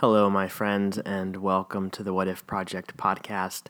Hello, my friends, and welcome to the What If Project podcast.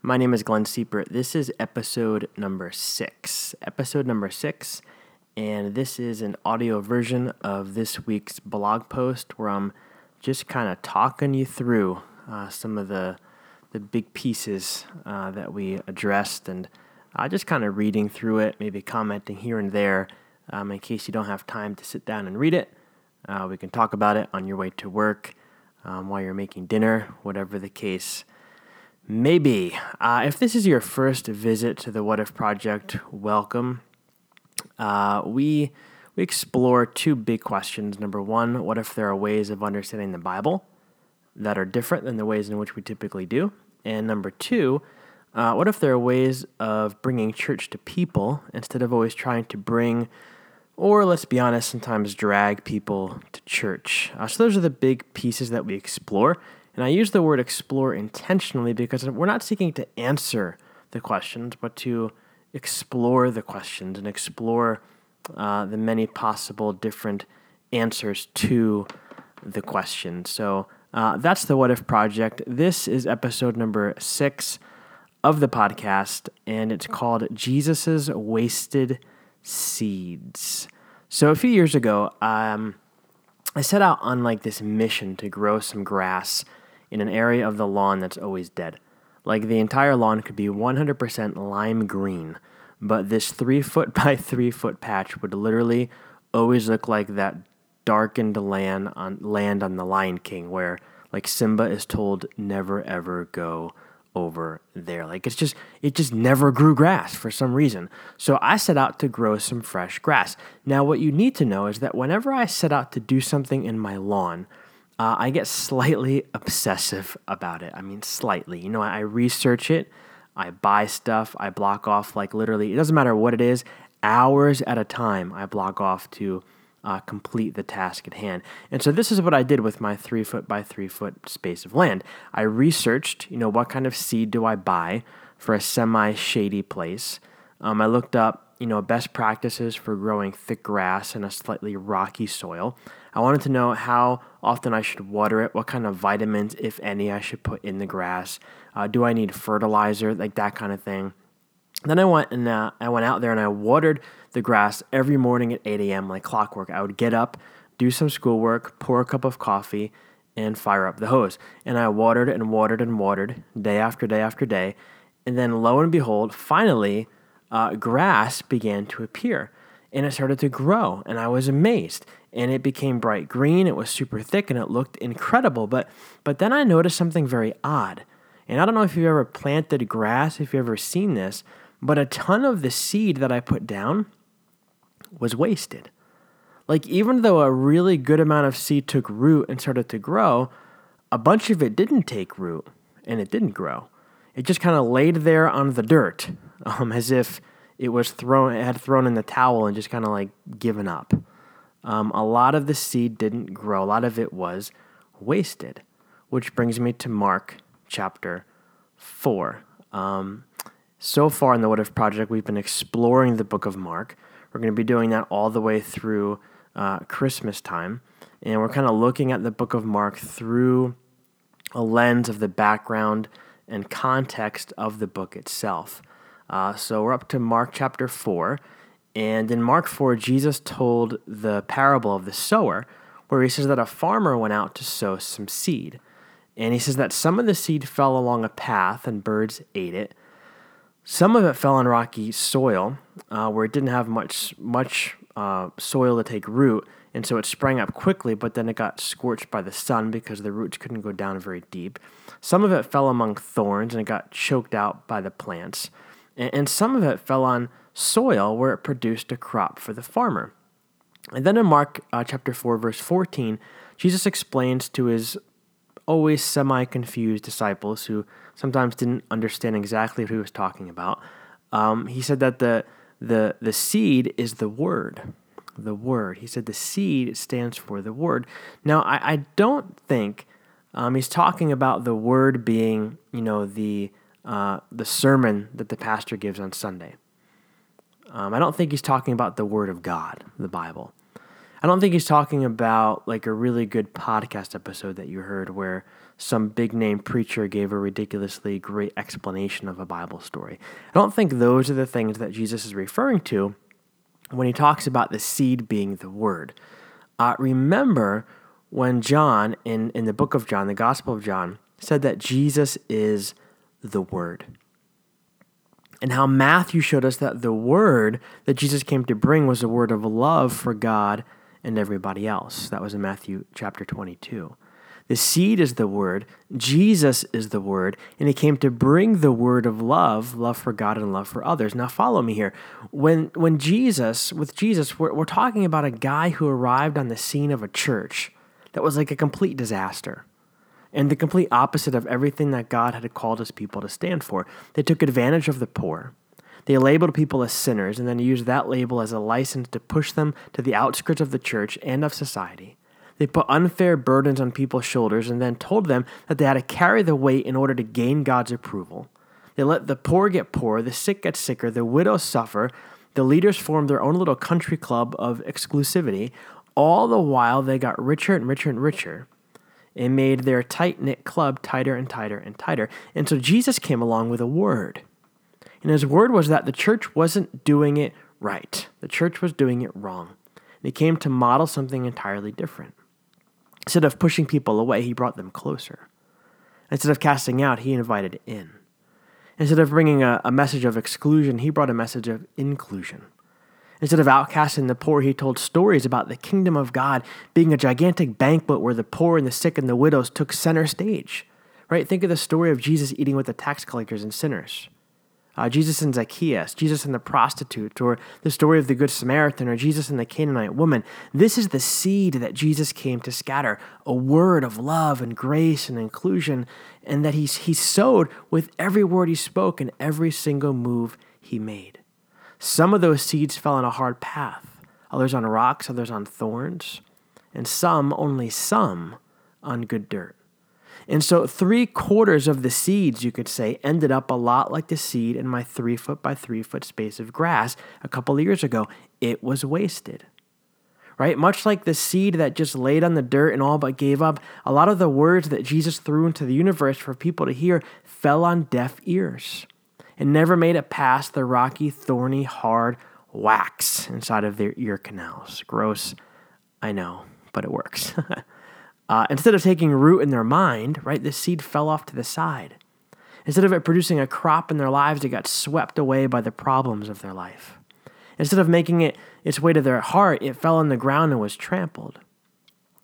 My name is Glenn Siepert. This is episode number six. Episode number six, and this is an audio version of this week's blog post where I'm just kind of talking you through uh, some of the the big pieces uh, that we addressed, and uh, just kind of reading through it, maybe commenting here and there, um, in case you don't have time to sit down and read it. Uh, we can talk about it on your way to work um, while you're making dinner, whatever the case may be. Uh, if this is your first visit to the What If Project, welcome. Uh, we we explore two big questions. Number one, what if there are ways of understanding the Bible that are different than the ways in which we typically do? And number two, uh, what if there are ways of bringing church to people instead of always trying to bring or let's be honest, sometimes drag people to church. Uh, so those are the big pieces that we explore. And I use the word explore intentionally because we're not seeking to answer the questions, but to explore the questions and explore uh, the many possible different answers to the question. So uh, that's the What If Project. This is episode number six of the podcast, and it's called Jesus's Wasted seeds. So a few years ago, um, I set out on like this mission to grow some grass in an area of the lawn that's always dead. Like the entire lawn could be 100% lime green, but this three foot by three foot patch would literally always look like that darkened land on land on the Lion King, where like Simba is told never ever go over there. Like it's just it just never grew grass for some reason. So I set out to grow some fresh grass. Now what you need to know is that whenever I set out to do something in my lawn, uh, I get slightly obsessive about it. I mean, slightly. You know, I research it, I buy stuff, I block off like literally. It doesn't matter what it is, hours at a time. I block off to uh, complete the task at hand. And so this is what I did with my three foot by three foot space of land. I researched, you know, what kind of seed do I buy for a semi shady place. Um, I looked up, you know, best practices for growing thick grass in a slightly rocky soil. I wanted to know how often I should water it, what kind of vitamins, if any, I should put in the grass. Uh, do I need fertilizer, like that kind of thing. Then I went and uh, I went out there and I watered the grass every morning at 8 a.m. like clockwork. I would get up, do some schoolwork, pour a cup of coffee, and fire up the hose. And I watered and watered and watered day after day after day. And then lo and behold, finally, uh, grass began to appear and it started to grow. And I was amazed. And it became bright green. It was super thick and it looked incredible. But, but then I noticed something very odd. And I don't know if you've ever planted grass, if you've ever seen this, but a ton of the seed that I put down was wasted. Like, even though a really good amount of seed took root and started to grow, a bunch of it didn't take root and it didn't grow. It just kind of laid there on the dirt, um, as if it was thrown, it had thrown in the towel and just kind of like given up. Um, a lot of the seed didn't grow, a lot of it was wasted, which brings me to Mark chapter 4. Um, so far in the What If Project, we've been exploring the book of Mark. We're going to be doing that all the way through uh, Christmas time. And we're kind of looking at the book of Mark through a lens of the background and context of the book itself. Uh, so we're up to Mark chapter 4. And in Mark 4, Jesus told the parable of the sower, where he says that a farmer went out to sow some seed. And he says that some of the seed fell along a path and birds ate it. Some of it fell on rocky soil uh, where it didn't have much much uh, soil to take root, and so it sprang up quickly. But then it got scorched by the sun because the roots couldn't go down very deep. Some of it fell among thorns and it got choked out by the plants, and, and some of it fell on soil where it produced a crop for the farmer. And then in Mark uh, chapter four verse fourteen, Jesus explains to his always semi confused disciples who sometimes didn't understand exactly what he was talking about. Um, he said that the, the, the seed is the word. The word. He said the seed stands for the word. Now, I, I don't think um, he's talking about the word being, you know, the, uh, the sermon that the pastor gives on Sunday. Um, I don't think he's talking about the word of God, the Bible. I don't think he's talking about like a really good podcast episode that you heard where some big name preacher gave a ridiculously great explanation of a Bible story. I don't think those are the things that Jesus is referring to when he talks about the seed being the word. Uh, remember when John, in, in the book of John, the Gospel of John, said that Jesus is the Word. And how Matthew showed us that the Word that Jesus came to bring was a word of love for God and everybody else. That was in Matthew chapter 22. The seed is the word, Jesus is the word, and he came to bring the word of love, love for God and love for others. Now follow me here. When when Jesus, with Jesus, we're, we're talking about a guy who arrived on the scene of a church that was like a complete disaster and the complete opposite of everything that God had called his people to stand for. They took advantage of the poor. They labeled people as sinners and then used that label as a license to push them to the outskirts of the church and of society. They put unfair burdens on people's shoulders and then told them that they had to carry the weight in order to gain God's approval. They let the poor get poorer, the sick get sicker, the widows suffer. The leaders formed their own little country club of exclusivity. All the while, they got richer and richer and richer and made their tight knit club tighter and tighter and tighter. And so Jesus came along with a word. And his word was that the church wasn't doing it right, the church was doing it wrong. And he came to model something entirely different. Instead of pushing people away, he brought them closer. Instead of casting out, he invited in. Instead of bringing a, a, message of exclusion, he brought a message of inclusion. Instead of outcasting the poor, he told stories about the kingdom of God being a gigantic banquet where the poor and the sick and the widows took center stage. Right? Think of the story of Jesus eating with the tax collectors and sinners uh, Jesus and Zacchaeus, Jesus and the prostitute, or the story of the Good Samaritan, or Jesus and the Canaanite woman. This is the seed that Jesus came to scatter a word of love and grace and inclusion, and that he's, he sowed with every word he spoke and every single move he made. Some of those seeds fell on a hard path, others on rocks, others on thorns, and some, only some, on good dirt. And so, three quarters of the seeds, you could say, ended up a lot like the seed in my three foot by three foot space of grass a couple of years ago. It was wasted. Right? Much like the seed that just laid on the dirt and all but gave up, a lot of the words that Jesus threw into the universe for people to hear fell on deaf ears and never made it past the rocky, thorny, hard wax inside of their ear canals. Gross, I know, but it works. Uh, instead of taking root in their mind, right, the seed fell off to the side. Instead of it producing a crop in their lives, it got swept away by the problems of their life. Instead of making it its way to their heart, it fell on the ground and was trampled.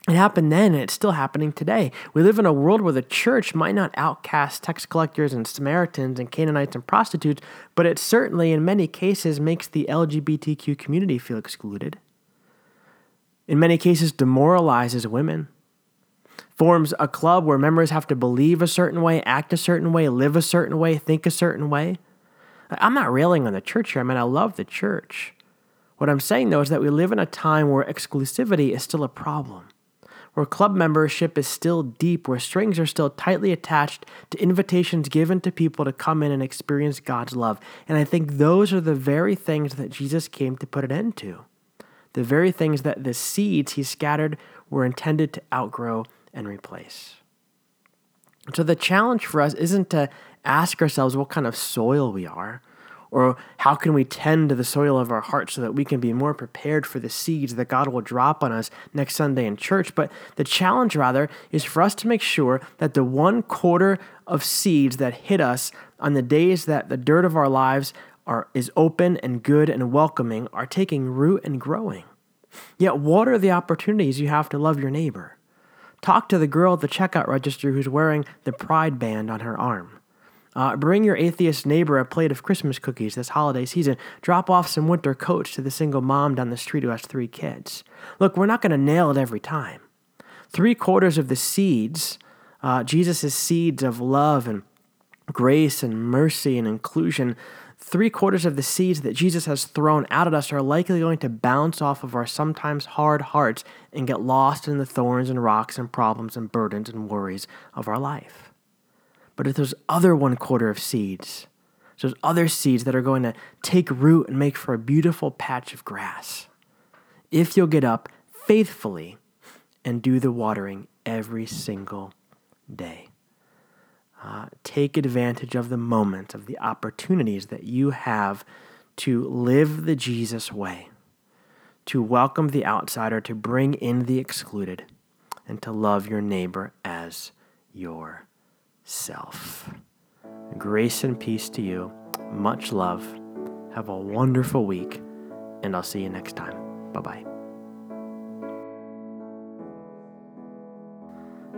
It happened then, and it's still happening today. We live in a world where the church might not outcast tax collectors and Samaritans and Canaanites and prostitutes, but it certainly, in many cases, makes the LGBTQ community feel excluded. In many cases, demoralizes women forms a club where members have to believe a certain way, act a certain way, live a certain way, think a certain way. I'm not railing on the church here. I mean, I love the church. What I'm saying, though, is that we live in a time where exclusivity is still a problem, where club membership is still deep, where strings are still tightly attached to invitations given to people to come in and experience God's love. And I think those are the very things that Jesus came to put an end to. The very things that the seeds he scattered were intended to outgrow and replace. So the challenge for us isn't to ask ourselves what kind of soil we are or how can we tend to the soil of our heart so that we can be more prepared for the seeds that God will drop on us next Sunday in church. But the challenge, rather, is for us to make sure that the one quarter of seeds that hit us on the days that the dirt of our lives are, is open and good and welcoming are taking root and growing. Yet, what are the opportunities you have to love your neighbor? Talk to the girl at the checkout register who's wearing the pride band on her arm. Uh, bring your atheist neighbor a plate of Christmas cookies this holiday season. Drop off some winter coats to the single mom down the street who has three kids. Look, we're not going to nail it every time. Three quarters of the seeds, uh, Jesus' seeds of love and grace and mercy and inclusion, three quarters of the seeds that Jesus has thrown out at us are likely going to bounce off of our sometimes hard hearts and get lost in the thorns and rocks and problems and burdens and worries of our life. But if those other one quarter of seeds, those other seeds that are going to take root and make for a beautiful patch of grass, if you'll get up, faithfully and do the watering every single day. Take advantage of the moment, of the opportunities that you have to live the Jesus way, to welcome the outsider, to bring in the excluded, and to love your neighbor as yourself. Grace and peace to you. Much love. Have a wonderful week, and I'll see you next time. Bye bye.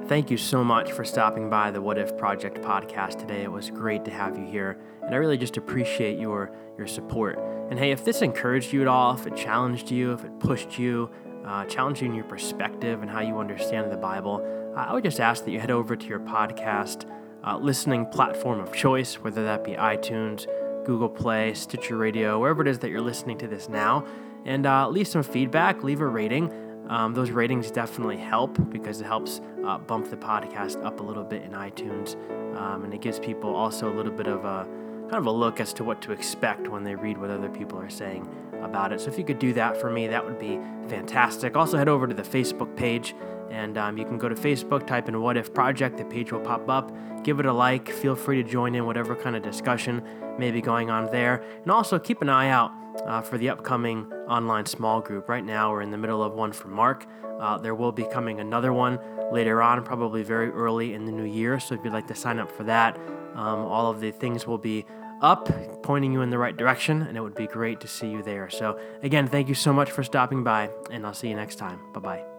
Thank you so much for stopping by the What If Project podcast today. It was great to have you here, and I really just appreciate your your support. And hey, if this encouraged you at all, if it challenged you, if it pushed you, uh, in your perspective and how you understand the Bible, I would just ask that you head over to your podcast uh, listening platform of choice, whether that be iTunes, Google Play, Stitcher Radio, wherever it is that you're listening to this now, and uh, leave some feedback, leave a rating. Um, those ratings definitely help because it helps uh, bump the podcast up a little bit in iTunes, um, and it gives people also a little bit of a kind of a look as to what to expect when they read what other people are saying about it. So if you could do that for me, that would be fantastic. Also, head over to the Facebook page. And um, you can go to Facebook, type in What If Project, the page will pop up. Give it a like. Feel free to join in whatever kind of discussion may be going on there. And also keep an eye out uh, for the upcoming online small group. Right now, we're in the middle of one for Mark. Uh, there will be coming another one later on, probably very early in the new year. So if you'd like to sign up for that, um, all of the things will be up, pointing you in the right direction, and it would be great to see you there. So, again, thank you so much for stopping by, and I'll see you next time. Bye bye.